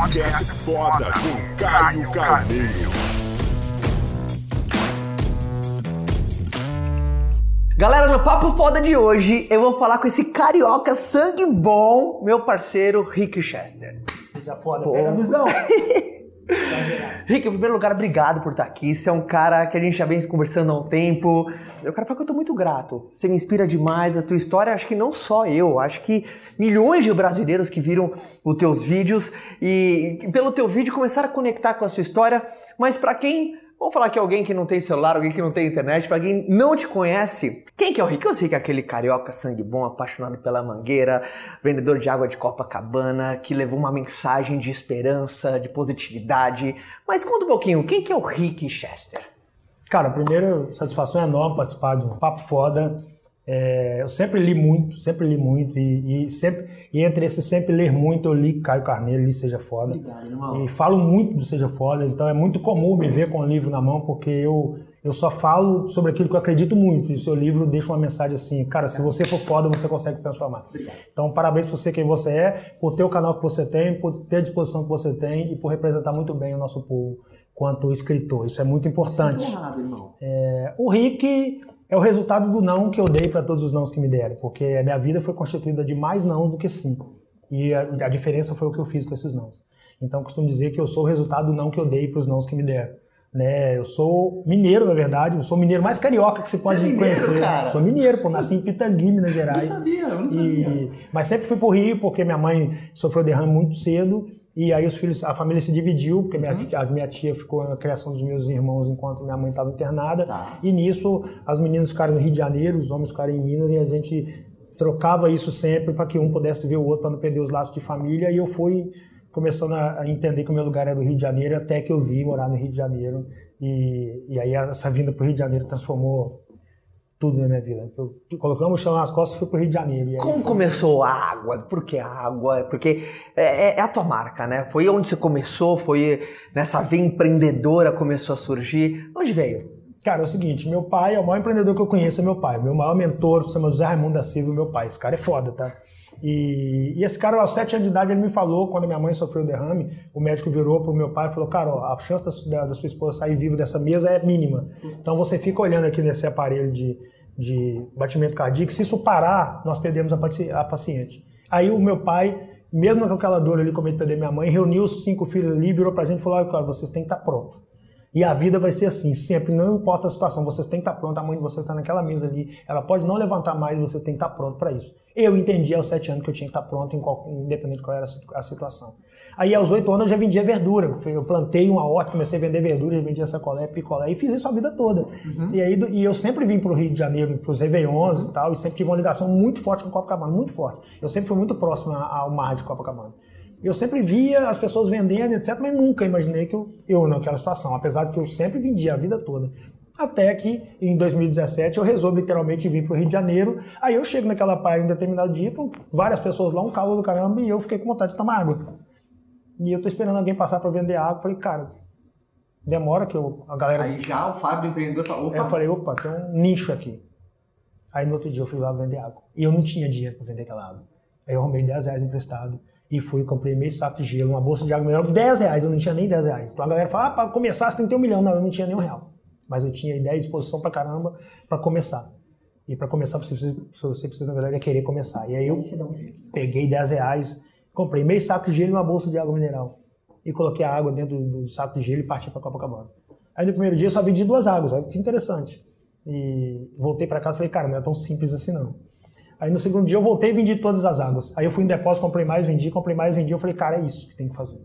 Podcast Foda com Caio Carneiro. Galera, no Papo Foda de hoje, eu vou falar com esse carioca sangue bom, meu parceiro Rick Chester. Seja foda, Pô. pega a visão. Rick, em primeiro lugar, obrigado por estar aqui. Você é um cara que a gente já vem conversando há um tempo. Eu quero falar que eu tô muito grato. Você me inspira demais, a tua história, acho que não só eu, acho que milhões de brasileiros que viram os teus vídeos e pelo teu vídeo começaram a conectar com a sua história. Mas pra quem Vamos falar que alguém que não tem celular, alguém que não tem internet, pra quem não te conhece, quem que é o Rick? Eu sei que é aquele carioca sangue bom, apaixonado pela mangueira, vendedor de água de Copacabana, que levou uma mensagem de esperança, de positividade. Mas conta um pouquinho, quem que é o Rick Chester? Cara, primeiro, satisfação enorme participar de um papo foda. É, eu sempre li muito, sempre li muito, e, e sempre e entre esses sempre ler muito, eu li Caio Carneiro, li Seja Foda. E falo muito do Seja Foda, então é muito comum me ver com o livro na mão, porque eu, eu só falo sobre aquilo que eu acredito muito. E o seu livro deixa uma mensagem assim, cara, se você for foda, você consegue se transformar. Então, parabéns por ser quem você é, por ter o canal que você tem, por ter a disposição que você tem e por representar muito bem o nosso povo quanto escritor. Isso é muito importante. irmão. É, o Rick é o resultado do não que eu dei para todos os nãos que me deram, porque a minha vida foi constituída de mais não do que sim. E a, a diferença foi o que eu fiz com esses nãos. Então, eu costumo dizer que eu sou o resultado do não que eu dei para os nãos que me deram. Né? Eu sou mineiro, na verdade, eu sou mineiro mais carioca que você pode é mineiro, conhecer. cara? Sou mineiro, pô, nasci em Pitangui, Minas Gerais. sabia, eu não E- mas sempre fui pro Rio, porque minha mãe sofreu derrame muito cedo. E aí os filhos, a família se dividiu, porque minha, a minha tia ficou na criação dos meus irmãos enquanto minha mãe estava internada. Tá. E nisso as meninas ficaram no Rio de Janeiro, os homens ficaram em Minas e a gente trocava isso sempre para que um pudesse ver o outro para não perder os laços de família. E eu fui começando a entender que o meu lugar era o Rio de Janeiro até que eu vim morar no Rio de Janeiro. E, e aí essa vinda para o Rio de Janeiro transformou tudo na minha vida. Eu coloquei uma mochila nas costas e fui para o Rio de Janeiro. Como começou a água? Por que a água? Porque é, é a tua marca, né? Foi onde você começou, foi nessa veia empreendedora começou a surgir. Onde veio? Cara, é o seguinte, meu pai é o maior empreendedor que eu conheço, é meu pai. Meu maior mentor chama José Raimundo da Silva, meu pai. Esse cara é foda, tá? E, e esse cara, aos sete anos de idade, ele me falou, quando minha mãe sofreu o derrame, o médico virou pro meu pai e falou, cara, ó, a chance da, da- sua esposa sair viva dessa mesa é mínima. Então você fica olhando aqui nesse aparelho de, de batimento cardíaco, se isso parar, nós perdemos a, a paciente. Aí o meu pai, mesmo com aquela dor ali, medo de perder minha mãe, reuniu os cinco filhos ali, virou pra gente e falou, cara, vocês têm que estar prontos. E a vida vai ser assim, sempre, não importa a situação, vocês têm que estar pronto, a mãe de vocês está naquela mesa ali, ela pode não levantar mais, vocês têm que estar pronto para isso. Eu entendi aos sete anos que eu tinha que estar pronto, independente de qual era a situ- a situação. Aí aos oito anos eu já vendia verdura, eu eu plantei uma horta, comecei a vender verdura, já vendia sacolé, picolé, e fiz isso a vida toda. E aí e eu sempre vim para o Rio de Janeiro, para os Réveillons e tal, e sempre tive uma ligação muito forte com Copacabana, muito forte. Eu sempre fui muito próximo ao mar de Copacabana. Eu sempre via as pessoas vendendo, etc., mas nunca imaginei que eu, eu naquela situação, apesar de que eu sempre vendia a vida toda. Até que em 2017 eu resolvo literalmente vir para o Rio de Janeiro. Aí eu chego naquela praia em determinado dia, estão várias pessoas lá, um calor do caramba, e eu fiquei com vontade de tomar água. E eu tô esperando alguém passar para vender água. Falei, cara, demora que eu, a galera. Aí já o Fábio do empreendedor falou, Aí eu falei, opa, tem um nicho aqui. Aí no outro dia eu fui lá vender água. E eu não tinha dinheiro para vender aquela água. Aí eu arrumei 10 reais emprestado e fui, comprei meio saco de gelo, uma bolsa de água mineral, 10 reais, eu não tinha nem 10 reais. Então a galera fala, ah, para começar você tem que ter um milhão. Não, eu não tinha nem um real. Mas eu tinha ideia e disposição pra caramba para começar. E para começar, você precisa, você precisa, na verdade, é querer começar. E aí eu peguei 10 reais, comprei meio saco de gelo e uma bolsa de água mineral. E coloquei a água dentro do saco de gelo e parti para Copacabana. Aí no primeiro dia eu só vendi duas águas, olha que interessante. E voltei para casa e falei, cara, não é tão simples assim não. Aí no segundo dia eu voltei e vendi todas as águas. Aí eu fui em depósito, comprei mais, vendi, comprei mais, vendi. Eu falei, cara, é isso que tem que fazer.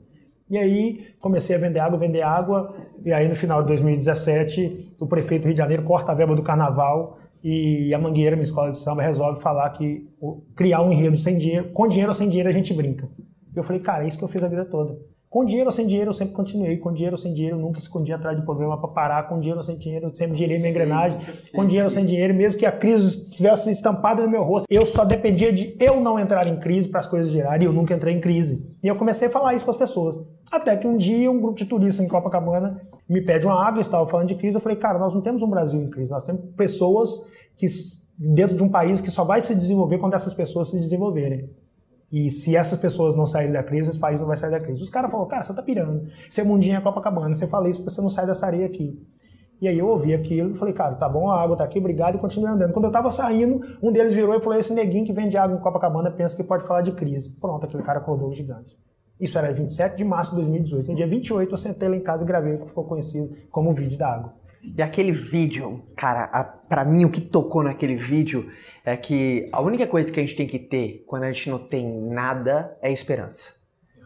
E aí comecei a vender água, vender água. E aí no final de 2017, o prefeito do Rio de Janeiro corta a verba do carnaval e a Mangueira, minha escola de samba, resolve falar que criar um enredo sem dinheiro, com dinheiro ou sem dinheiro a gente brinca. E eu falei, cara, é isso que eu fiz a vida toda. Com dinheiro ou sem dinheiro, eu sempre continuei. Com dinheiro ou sem dinheiro, eu nunca escondi atrás de problema para parar. Com dinheiro ou sem dinheiro, eu sempre girei minha engrenagem. Com dinheiro ou sem dinheiro, mesmo que a crise estivesse estampada no meu rosto, eu só dependia de eu não entrar em crise para as coisas girarem. E eu nunca entrei em crise. E eu comecei a falar isso com as pessoas. Até que um dia, um grupo de turistas em Copacabana me pede uma água, eu estava falando de crise. Eu falei, cara, nós não temos um Brasil em crise, nós temos pessoas que, dentro de um país que só vai se desenvolver quando essas pessoas se desenvolverem. E se essas pessoas não saírem da crise, esse país não vai sair da crise. Os caras falaram, cara, você tá pirando. Você é mundinho é Copacabana, você fala isso porque você não sai dessa areia aqui. E aí eu ouvi aquilo e falei, cara, tá bom, a água tá aqui, obrigado, e continuei andando. Quando eu tava saindo, um deles virou e falou, esse neguinho que vende água em Copacabana pensa que pode falar de crise. Pronto, aquele cara acordou gigante. Isso era 27 de março de 2018. No dia 28 eu sentei lá em casa e gravei o que ficou conhecido como o vídeo da água. E aquele vídeo, cara, a, pra mim o que tocou naquele vídeo é que a única coisa que a gente tem que ter quando a gente não tem nada é esperança.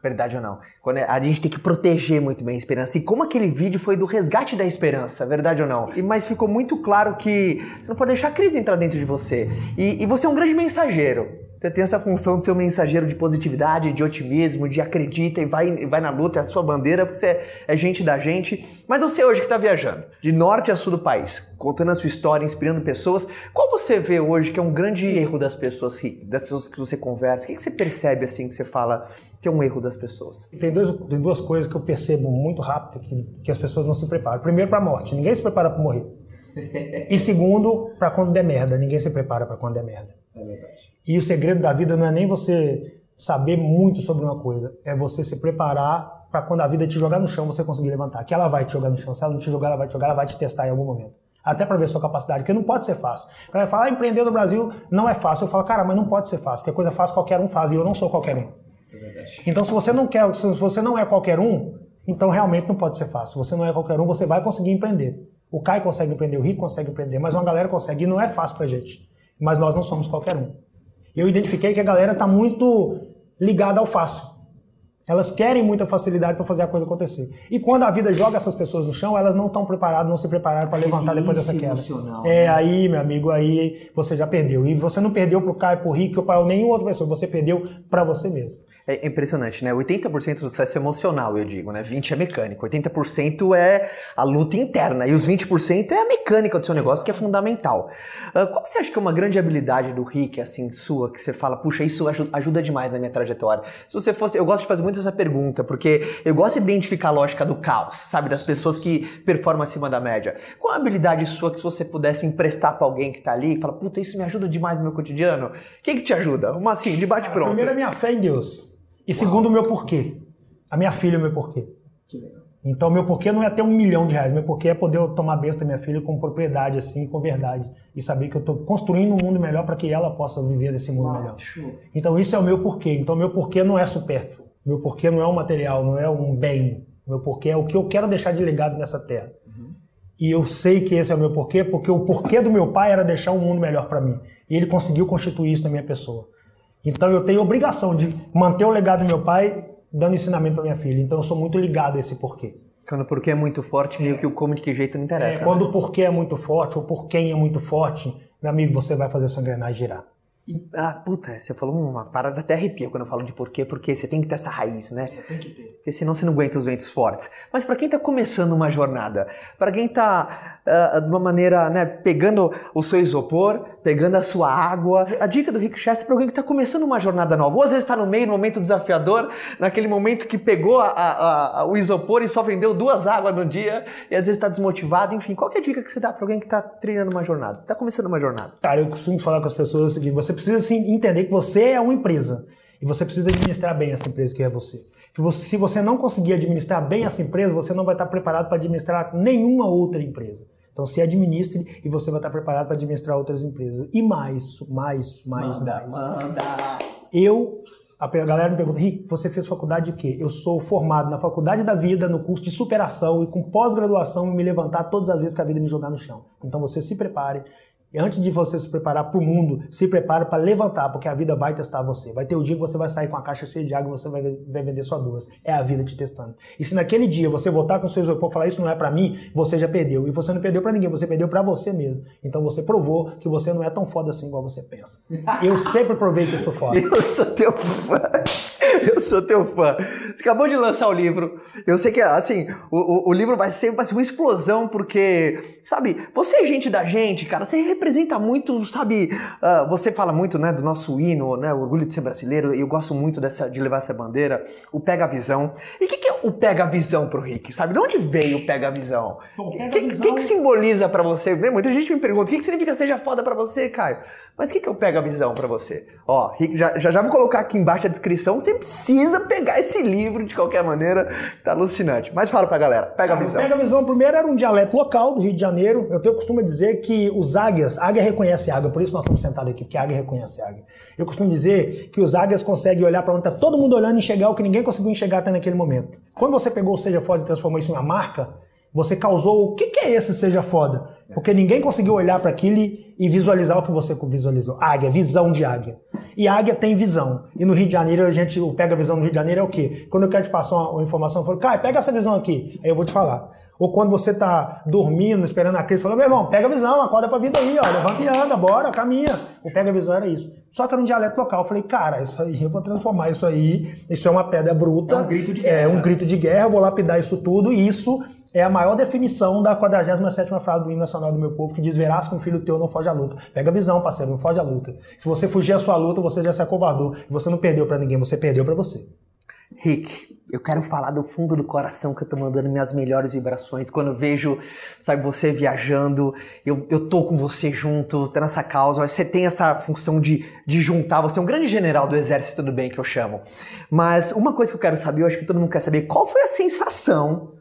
Verdade ou não? Quando a gente tem que proteger muito bem a esperança. E como aquele vídeo foi do resgate da esperança, verdade ou não? E, mas ficou muito claro que você não pode deixar a crise entrar dentro de você. E, e você é um grande mensageiro. Você tem essa função de ser um mensageiro de positividade, de otimismo, de acredita e vai, vai na luta, é a sua bandeira, porque você é, é gente da gente. Mas você hoje que está viajando, de norte a sul do país, contando a sua história, inspirando pessoas, qual você vê hoje que é um grande erro das pessoas das pessoas que você conversa? O que, que você percebe assim que você fala que é um erro das pessoas? Tem, dois, tem duas coisas que eu percebo muito rápido que, que as pessoas não se preparam. Primeiro, para a morte. Ninguém se prepara para morrer. e segundo, para quando der merda. Ninguém se prepara para quando der merda. É verdade. E o segredo da vida não é nem você saber muito sobre uma coisa, é você se preparar para quando a vida te jogar no chão você conseguir levantar. Que ela vai te jogar no chão. Se ela não te jogar, ela vai te jogar, ela vai te testar em algum momento. Até para ver sua capacidade, porque não pode ser fácil. O cara fala, ah, empreender no Brasil não é fácil. Eu falo, cara, mas não pode ser fácil, porque coisa fácil qualquer um faz e eu não sou qualquer um. É então, se você não quer, se você não é qualquer um, então realmente não pode ser fácil. Você não é qualquer um, você vai conseguir empreender. O Caio consegue empreender, o Rico consegue empreender, mas uma galera consegue e não é fácil pra gente. Mas nós não somos qualquer um eu identifiquei que a galera está muito ligada ao fácil. Elas querem muita facilidade para fazer a coisa acontecer. E quando a vida joga essas pessoas no chão, elas não estão preparadas, não se prepararam para levantar depois dessa queda. É, né? aí, meu amigo, aí você já perdeu. E você não perdeu para o Caio, para o Rick ou para nenhuma outra pessoa, você perdeu para você mesmo. É impressionante, né? 80% do sucesso é emocional, eu digo, né? 20% é mecânico. 80% é a luta interna. E os 20% é a mecânica do seu negócio, que é fundamental. Uh, qual você acha que é uma grande habilidade do Rick, assim, sua, que você fala, puxa, isso ajuda, ajuda demais na minha trajetória? Se você fosse. Eu gosto de fazer muito essa pergunta, porque eu gosto de identificar a lógica do caos, sabe? Das pessoas que performam acima da média. Qual a habilidade sua que se você pudesse emprestar para alguém que tá ali e fala, puta, isso me ajuda demais no meu cotidiano? O que, que te ajuda? Uma assim, de bate-pronto. Primeiro, a minha fé em Deus. E segundo, o meu porquê. A minha filha é o meu porquê. Então, meu porquê não é ter um milhão de reais. Meu porquê é poder tomar benção da minha filha com propriedade, assim, com verdade. E saber que eu estou construindo um mundo melhor para que ela possa viver desse mundo melhor. Então, isso é o meu porquê. Então, meu porquê não é supérfluo. Meu porquê não é um material, não é um bem. Meu porquê é o que eu quero deixar de legado nessa terra. Uhum. E eu sei que esse é o meu porquê, porque o porquê do meu pai era deixar um mundo melhor para mim. E ele conseguiu constituir isso na minha pessoa. Então eu tenho obrigação de manter o legado do meu pai dando ensinamento para minha filha. Então eu sou muito ligado a esse porquê. Quando o porquê é muito forte, meio que o como de que jeito não interessa. É, né? quando o porquê é muito forte, ou por quem é muito forte, meu amigo, você vai fazer sua engrenagem girar. E, ah, puta, você falou uma parada até arrepia quando eu falo de porquê, porque você tem que ter essa raiz, né? É, tem que ter. Porque senão você não aguenta os ventos fortes. Mas para quem tá começando uma jornada, para quem tá uh, de uma maneira, né, pegando o seu isopor, pegando a sua água. A dica do Rick Chess é para alguém que está começando uma jornada nova. Ou às vezes está no meio, no momento desafiador, naquele momento que pegou a, a, a, o isopor e só vendeu duas águas no dia, e às vezes está desmotivado. Enfim, qual é a dica que você dá para alguém que está treinando uma jornada, está começando uma jornada? Cara, eu costumo falar com as pessoas o seguinte: você precisa sim, entender que você é uma empresa. E você precisa administrar bem essa empresa que é você, se você não conseguir administrar bem essa empresa, você não vai estar preparado para administrar nenhuma outra empresa. Então se administre e você vai estar preparado para administrar outras empresas. E mais, mais, mais, manda, mais. Manda. Eu, a galera me pergunta, Rick, você fez faculdade de quê? Eu sou formado na faculdade da vida, no curso de superação e com pós-graduação me levantar todas as vezes que a vida me jogar no chão. Então você se prepare, e antes de você se preparar para o mundo, se prepare para levantar, porque a vida vai testar você. Vai ter o dia que você vai sair com a caixa cheia de água e você vai, vai vender só duas. É a vida te testando. E se naquele dia você voltar com seu isopor e falar isso não é para mim, você já perdeu. E você não perdeu para ninguém, você perdeu para você mesmo. Então você provou que você não é tão foda assim igual você pensa. Eu sempre provei que eu sou foda. eu sou teu fã. Eu sou teu fã. Você acabou de lançar o livro. Eu sei que, assim, o, o, o livro vai ser, vai ser uma explosão, porque, sabe, você é gente da gente, cara. Você representa muito, sabe? Uh, você fala muito, né, do nosso hino, né? O orgulho de ser brasileiro. E eu gosto muito dessa, de levar essa bandeira. O Pega a Visão. E o que, que é o Pega Visão pro Rick, sabe? De onde veio o Pega Visão? Bom, O que, Visão- que, que simboliza pra você? Né, Muita gente me pergunta, o que, que significa seja foda pra você, Caio? Mas o que, que é o Pega Visão pra você? Ó, já, já, já vou colocar aqui embaixo a descrição, você precisa pegar esse livro de qualquer maneira, tá alucinante. Mas fala pra galera, Pega Visão. Pega a visão primeiro era um dialeto local do Rio de Janeiro. Eu tenho costume dizer que os águias, águia reconhece águia, por isso nós estamos sentados aqui, porque águia reconhece águia. Eu costumo dizer que os águias conseguem olhar para onde está todo mundo olhando e enxergar o que ninguém conseguiu enxergar até naquele momento. Quando você pegou o Seja Foda e transformou isso em uma marca, você causou o que, que é esse Seja Foda? Porque ninguém conseguiu olhar para aquilo e visualizar o que você visualizou. Águia, visão de águia. E águia tem visão. E no Rio de Janeiro, a gente, o Pega Visão no Rio de Janeiro é o quê? Quando eu quero te passar uma, uma informação, eu falo, Caio, pega essa visão aqui. Aí eu vou te falar. Ou quando você tá dormindo, esperando a crise, fala, meu irmão, pega a visão, acorda pra vida aí, ó, levanta e anda, bora, caminha. O pega a visão era isso. Só que era um dialeto local. Eu falei, cara, isso aí, eu vou transformar isso aí, isso é uma pedra bruta. É um grito de É guerra. um grito de guerra, eu vou lapidar isso tudo, e isso é a maior definição da 47ª frase do hino nacional do meu povo, que diz, verás que um filho teu não foge à luta. Pega a visão, parceiro, não foge à luta. Se você fugir à sua luta, você já se acovardou. E você não perdeu pra ninguém, você perdeu pra você. Rick, eu quero falar do fundo do coração que eu tô mandando minhas melhores vibrações. Quando eu vejo, sabe, você viajando, eu, eu tô com você junto, tá nessa causa. Você tem essa função de, de juntar, você é um grande general do exército do bem que eu chamo. Mas uma coisa que eu quero saber, eu acho que todo mundo quer saber, qual foi a sensação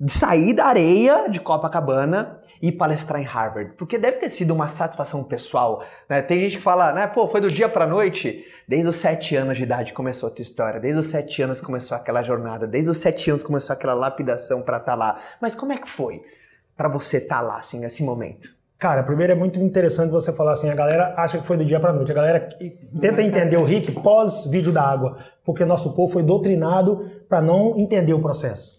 de sair da areia de Copacabana e palestrar em Harvard? Porque deve ter sido uma satisfação pessoal, né? Tem gente que fala, né, pô, foi do dia pra noite. Desde os sete anos de idade começou a tua história, desde os sete anos começou aquela jornada, desde os sete anos começou aquela lapidação pra estar lá. Mas como é que foi pra você estar lá, assim, nesse momento? Cara, primeiro é muito interessante você falar assim, a galera acha que foi do dia pra noite. A galera tenta entender o Rick pós vídeo da água, porque nosso povo foi doutrinado para não entender o processo.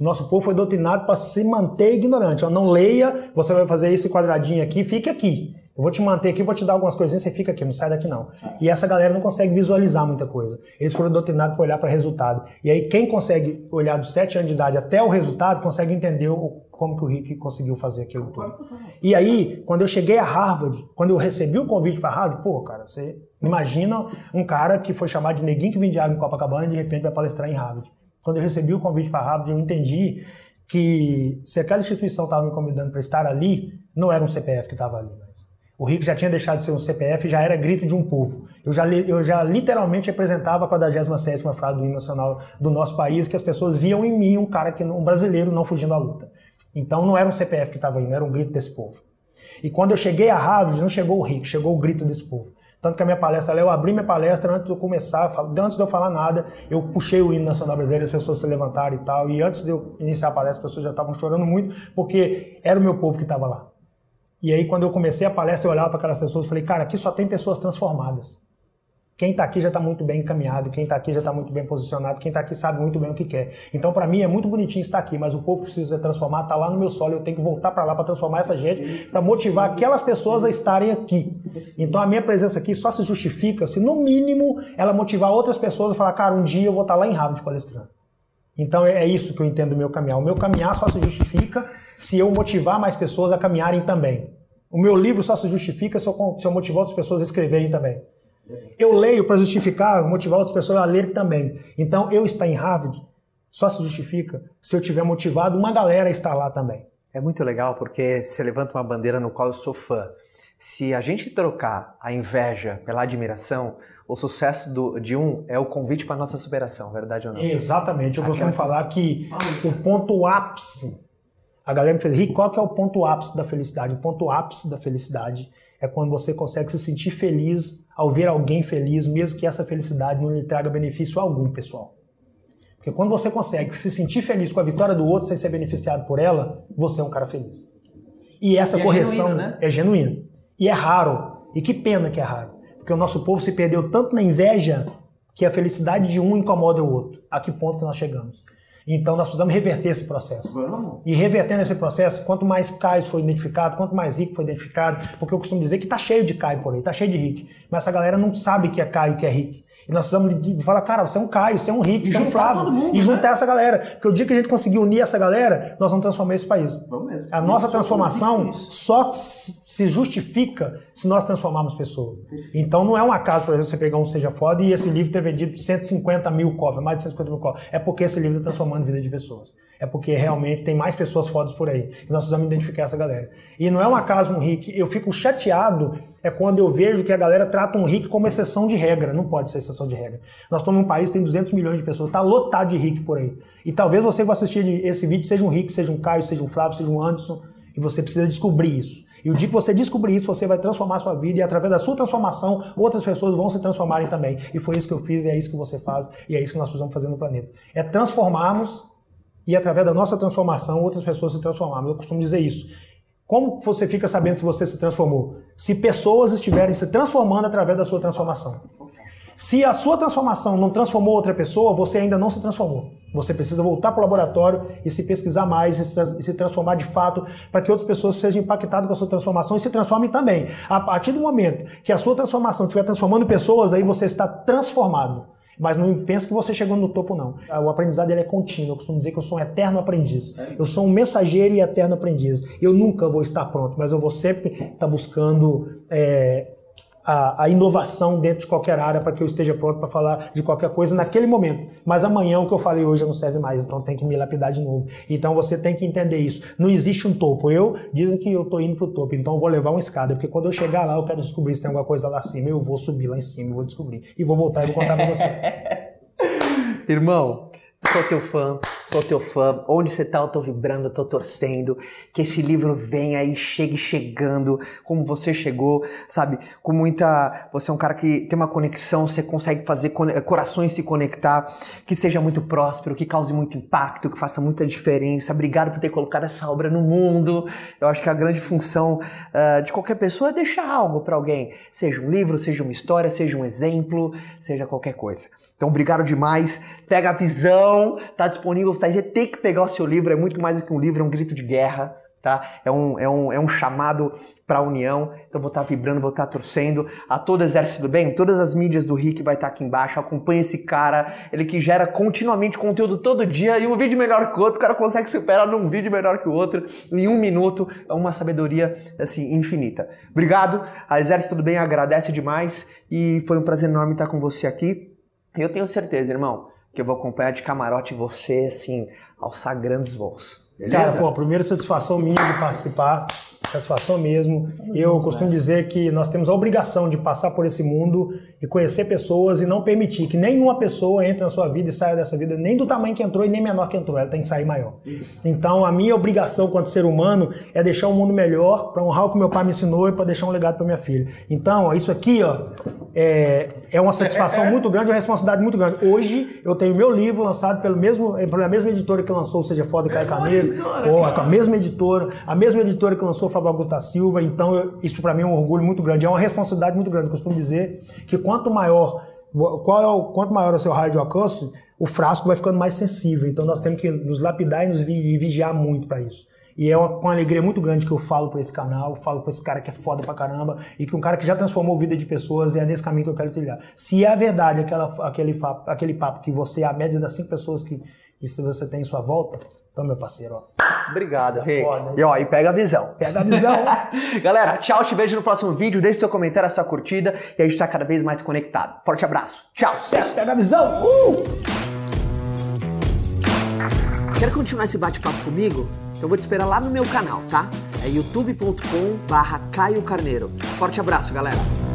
Nosso povo foi doutrinado para se manter ignorante. Ó, não leia, você vai fazer esse quadradinho aqui, fique aqui. Eu vou te manter aqui, vou te dar algumas coisinhas, você fica aqui, não sai daqui não. E essa galera não consegue visualizar muita coisa. Eles foram doutrinados para olhar para resultado. E aí quem consegue olhar dos 7 anos de idade até o resultado, consegue entender o- como que o Rick conseguiu fazer aquilo tudo. E aí, quando eu cheguei a Harvard, quando eu recebi o convite para Harvard, pô, cara, você imagina um cara que foi chamado de neguinho que vende água em Copacabana e de repente vai palestrar em Harvard. Quando eu recebi o convite para Harvard, eu entendi que se aquela instituição estava me convidando para estar ali, não era um CPF que estava ali mais. O Rick já tinha deixado de ser um CPF, já era grito de um povo. Eu já, eu já literalmente representava a 47ª frase do hino nacional do nosso país, que as pessoas viam em mim um cara que um brasileiro não fugindo à luta. Então não era um CPF que estava indo, era um grito desse povo. E quando eu cheguei a Harvard, não chegou o Rick, chegou o grito desse povo. Tanto que a minha palestra, eu abri minha palestra antes de eu começar, antes de eu falar nada, eu puxei o hino nacional brasileiro, as pessoas se levantaram e tal. E antes de eu iniciar a palestra, as pessoas já estavam chorando muito, porque era o meu povo que estava lá. E aí, quando eu comecei a palestra, eu olhava para aquelas pessoas e falei, cara, aqui só tem pessoas transformadas. Quem está aqui já está muito bem encaminhado, quem está aqui já está muito bem posicionado, quem está aqui sabe muito bem o que quer. Então, para mim, é muito bonitinho estar aqui, mas o povo precisa ser transformado está lá no meu solo, eu tenho que voltar para lá para transformar essa gente, para motivar aquelas pessoas a estarem aqui. Então, a minha presença aqui só se justifica se, no mínimo, ela motivar outras pessoas a falar, cara, um dia eu vou estar lá em Harvard palestrando. Então é é isso que eu entendo do meu caminhar. O meu caminhar só se justifica se eu motivar mais pessoas a caminharem também. O meu livro só se justifica se eu motivar outras pessoas a escreverem também. Eu leio para justificar, motivar outras pessoas a ler também. Então eu estar em Harvard só se justifica se eu tiver motivado uma galera a estar lá também. É muito legal porque você levanta uma bandeira no qual eu sou fã. Se a gente trocar a inveja pela admiração, o sucesso do- de um é o convite para nossa superação, verdade ou não? Exatamente. Eu costumo Aquela- falar que o ponto ápice. A galera me fala, Rick, qual que é o ponto ápice da felicidade? O ponto ápice da felicidade é quando você consegue se sentir feliz ao ver alguém feliz, mesmo que essa felicidade não lhe traga benefício algum, pessoal. Porque quando você consegue se sentir feliz com a vitória do outro sem ser beneficiado por ela, você é um cara feliz. E essa E é correção genuíno, né? é. E é raro. E que pena que é raro. Porque o nosso povo se perdeu tanto na inveja que a felicidade de um incomoda o outro. A que ponto que nós chegamos? Então nós precisamos reverter esse processo. E revertendo esse processo, quanto mais Caio foi identificado, quanto mais rico foi identificado, porque eu costumo dizer que tá cheio de Caio por aí, tá cheio de Rick. Mas essa galera não sabe que é Caio e que é Rick. E nós precisamos de, de falar, cara, você é um Caio, você é um Rick, você é um Flávio. mundo, e né? juntar essa galera. Porque o dia que a gente conseguir unir essa galera, nós vamos transformar esse país. Vamos mesmo. A nossa transformação só se justifica se nós transformarmos pessoas. Então não é um acaso, por exemplo, você pegar um Seja Foda e esse livro ter vendido 150 mil cópias, mais de 150 mil cópias. É porque esse livro está transformando a vida de pessoas. É porque realmente tem mais pessoas fodas por aí. E nós precisamos identificar essa galera. E não é um acaso um Rick. Eu fico chateado é quando eu vejo que a galera trata um Rick como exceção de regra. Não pode ser exceção de regra. Nós estamos num país que tem 200 milhões de pessoas. Está lotado de Rick por aí. E talvez você que vai assistir esse vídeo seja um Rick, seja um Caio, seja um Flávio, seja um Anderson. E você precisa descobrir isso. E o dia que você descobrir isso, você vai transformar a sua vida e através da sua transformação, outras pessoas vão se transformarem também. E foi isso que eu fiz, e é isso que você faz, e é isso que nós precisamos fazer no planeta. É transformarmos e através da nossa transformação, outras pessoas se transformarem. Eu costumo dizer isso. Como você fica sabendo se você se transformou? Se pessoas estiverem se transformando através da sua transformação. Se a sua transformação não transformou outra pessoa, você ainda não se transformou. Você precisa voltar para o laboratório e se pesquisar mais e se transformar de fato para que outras pessoas sejam impactadas com a sua transformação e se transformem também. A partir do momento que a sua transformação estiver transformando pessoas, aí você está transformado. Mas não pensa que você chegou no topo, não. O aprendizado ele é contínuo. Eu costumo dizer que eu sou um eterno aprendiz. Eu sou um mensageiro e eterno aprendiz. Eu nunca vou estar pronto, mas eu vou sempre estar buscando é, a, a, inovação dentro de qualquer área para que eu esteja pronto para falar de qualquer coisa naquele momento. Mas amanhã o que eu falei hoje não serve mais, então tem que me lapidar de novo. Então você tem que entender isso. Não existe um topo. Eu dizem que eu estou indo para o topo, então eu vou levar uma escada, porque quando eu chegar lá eu quero descobrir se tem alguma coisa lá acima, eu vou subir lá em cima, eu vou descobrir e vou voltar e vou contar para você. Irmão, sou teu fã, sou teu fã. Onde você tá, eu tô vibrando, eu tô torcendo. Que esse livro venha e chegue chegando, como você chegou, sabe? Com muita. Você é um cara que tem uma conexão, você consegue fazer corações se conectar, que seja muito próspero, que cause muito impacto, que faça muita diferença. Obrigado por ter colocado essa obra no mundo. Eu acho que a grande função uh, de qualquer pessoa é deixar algo para alguém. Seja um livro, seja uma história, seja um exemplo, seja qualquer coisa. Então, obrigado demais. Pega a visão, tá disponível. Você tem que pegar o seu livro, é muito mais do que um livro, é um grito de guerra. Tá? É, um, é, um, é um chamado para a união. Então vou estar tá vibrando, vou estar tá torcendo. A todo Exército do Bem, todas as mídias do Rick vai estar tá aqui embaixo. Acompanha esse cara, ele que gera continuamente conteúdo todo dia e um vídeo melhor que o outro. O cara consegue superar num vídeo melhor que o outro em um minuto. É uma sabedoria assim infinita. Obrigado. A Exército do Bem agradece demais e foi um prazer enorme estar com você aqui. Eu tenho certeza, irmão, que eu vou acompanhar de camarote você, assim, alçar grandes voos. Beleza? Cara, pô, a primeira satisfação minha de participar satisfação mesmo. Eu costumo dizer que nós temos a obrigação de passar por esse mundo e conhecer pessoas e não permitir que nenhuma pessoa entre na sua vida e saia dessa vida, nem do tamanho que entrou e nem menor que entrou, ela tem que sair maior. Então, a minha obrigação quanto ser humano é deixar o mundo melhor para honrar o que meu pai me ensinou e para deixar um legado para minha filha. Então, isso aqui, ó, é, é uma satisfação muito grande, uma responsabilidade muito grande. Hoje, eu tenho meu livro lançado pelo mesmo, pela mesma editora que lançou Seja Foda, Caio Carneiro, a mesma editora, a mesma editora que lançou Fábio Augusto da Silva, então eu, isso para mim é um orgulho muito grande, é uma responsabilidade muito grande. Eu costumo dizer que quanto maior, qual é o, quanto maior é o seu raio de alcance, o frasco vai ficando mais sensível. Então nós temos que nos lapidar e nos vigiar muito para isso. E é uma, com alegria muito grande que eu falo para esse canal, falo para esse cara que é foda pra caramba, e que um cara que já transformou a vida de pessoas, é nesse caminho que eu quero trilhar. Se é verdade aquela, aquele, aquele papo que você é a média das cinco pessoas que você tem em sua volta, então, meu parceiro, ó. Obrigado, Rei. Tá e ó, e pega a visão. Pega a visão. Galera, tchau, te vejo no próximo vídeo. Deixe seu comentário, sua curtida e a gente tá cada vez mais conectado. Forte abraço. Tchau. Sucesso, pega a visão. Uh! Quer continuar esse bate-papo comigo? Então vou te esperar lá no meu canal, tá? É youtube.com barra Caio Carneiro. Forte abraço, galera.